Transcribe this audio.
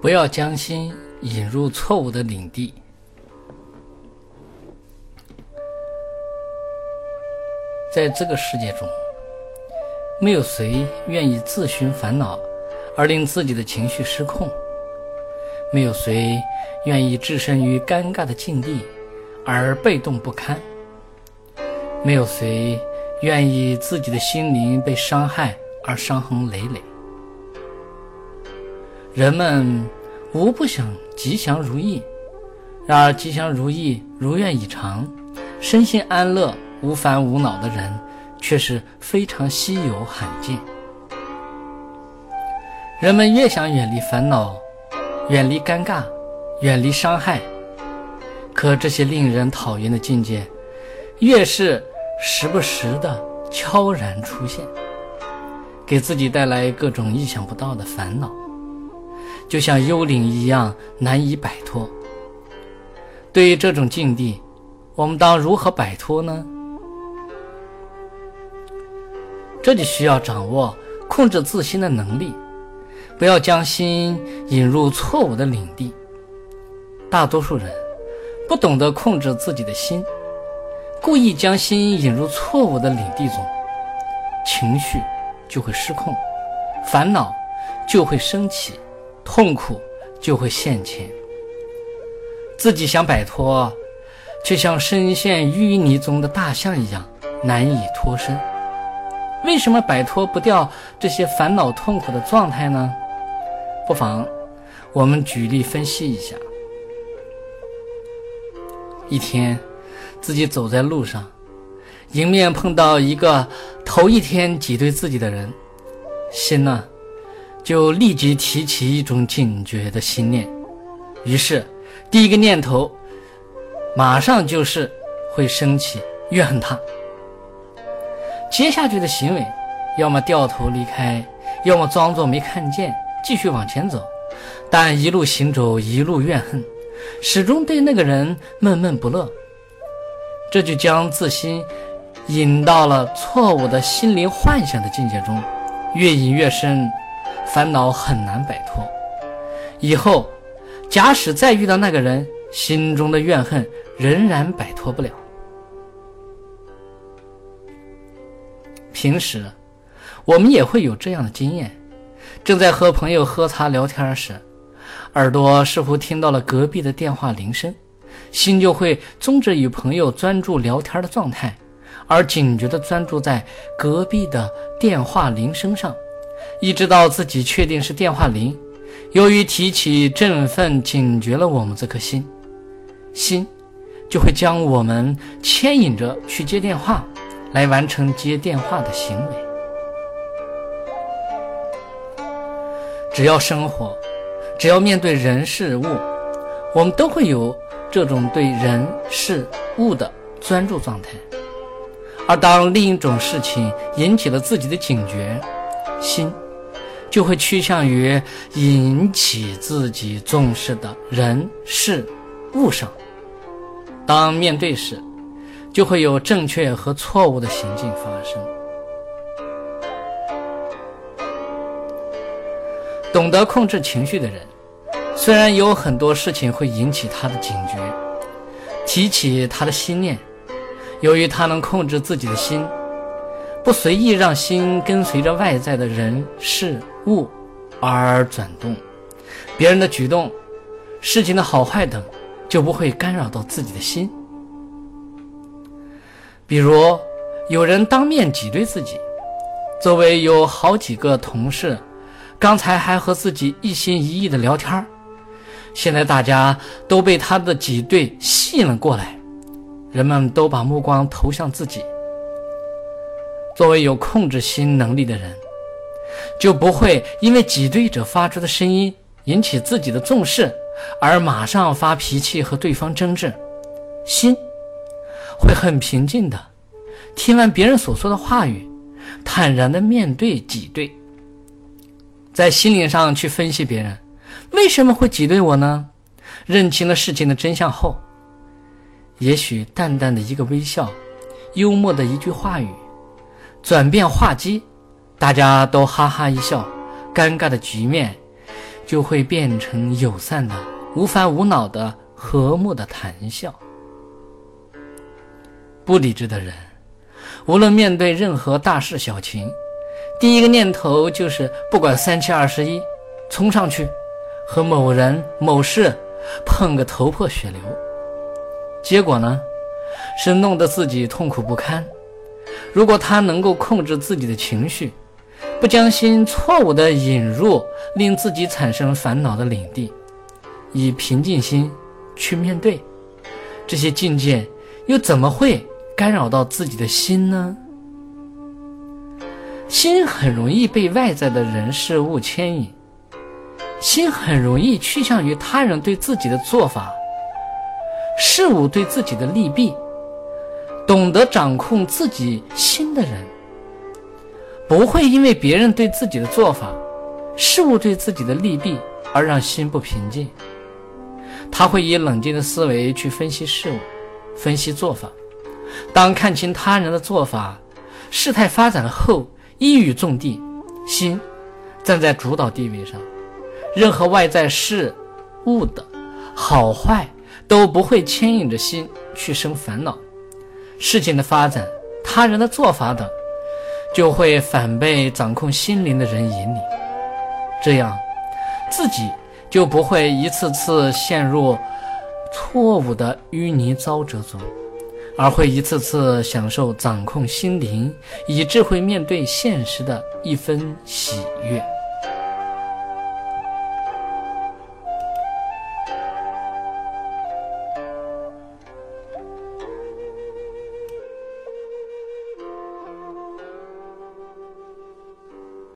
不要将心引入错误的领地。在这个世界中，没有谁愿意自寻烦恼而令自己的情绪失控；没有谁愿意置身于尴尬的境地而被动不堪；没有谁愿意自己的心灵被伤害而伤痕累累。人们无不想吉祥如意，然而吉祥如意、如愿以偿、身心安乐。无烦无恼的人，却是非常稀有罕见。人们越想远离烦恼、远离尴尬、远离伤害，可这些令人讨厌的境界，越是时不时的悄然出现，给自己带来各种意想不到的烦恼，就像幽灵一样难以摆脱。对于这种境地，我们当如何摆脱呢？这就需要掌握控制自心的能力，不要将心引入错误的领地。大多数人不懂得控制自己的心，故意将心引入错误的领地中，情绪就会失控，烦恼就会升起，痛苦就会现前。自己想摆脱，却像深陷淤泥中的大象一样难以脱身。为什么摆脱不掉这些烦恼痛苦的状态呢？不妨我们举例分析一下。一天，自己走在路上，迎面碰到一个头一天挤兑自己的人，心呢就立即提起一种警觉的心念，于是第一个念头马上就是会升起怨恨他。接下去的行为，要么掉头离开，要么装作没看见，继续往前走。但一路行走，一路怨恨，始终对那个人闷闷不乐。这就将自心引到了错误的心灵幻想的境界中，越引越深，烦恼很难摆脱。以后，假使再遇到那个人，心中的怨恨仍然摆脱不了。平时，我们也会有这样的经验：正在和朋友喝茶聊天时，耳朵似乎听到了隔壁的电话铃声，心就会终止与朋友专注聊天的状态，而警觉地专注在隔壁的电话铃声上，一直到自己确定是电话铃。由于提起振奋，警觉了我们这颗心，心就会将我们牵引着去接电话。来完成接电话的行为。只要生活，只要面对人事物，我们都会有这种对人事物的专注状态。而当另一种事情引起了自己的警觉，心就会趋向于引起自己重视的人事物上。当面对时，就会有正确和错误的行径发生。懂得控制情绪的人，虽然有很多事情会引起他的警觉，提起他的心念，由于他能控制自己的心，不随意让心跟随着外在的人事物而转动，别人的举动、事情的好坏等，就不会干扰到自己的心。比如，有人当面挤兑自己，周围有好几个同事，刚才还和自己一心一意的聊天现在大家都被他的挤兑吸引了过来，人们都把目光投向自己。作为有控制心能力的人，就不会因为挤兑者发出的声音引起自己的重视，而马上发脾气和对方争执，心。会很平静的，听完别人所说的话语，坦然的面对挤兑，在心灵上去分析别人为什么会挤兑我呢？认清了事情的真相后，也许淡淡的一个微笑，幽默的一句话语，转变话机，大家都哈哈一笑，尴尬的局面就会变成友善的、无烦无恼的、和睦的谈笑。不理智的人，无论面对任何大事小情，第一个念头就是不管三七二十一，冲上去和某人某事碰个头破血流。结果呢，是弄得自己痛苦不堪。如果他能够控制自己的情绪，不将心错误地引入令自己产生烦恼的领地，以平静心去面对这些境界，又怎么会？干扰到自己的心呢？心很容易被外在的人事物牵引，心很容易趋向于他人对自己的做法、事物对自己的利弊。懂得掌控自己心的人，不会因为别人对自己的做法、事物对自己的利弊而让心不平静。他会以冷静的思维去分析事物，分析做法。当看清他人的做法，事态发展后，一语中的，心站在主导地位上，任何外在事物的好坏都不会牵引着心去生烦恼，事情的发展、他人的做法等，就会反被掌控心灵的人引领，这样自己就不会一次次陷入错误的淤泥沼泽中。而会一次次享受掌控心灵、以智慧面对现实的一分喜悦。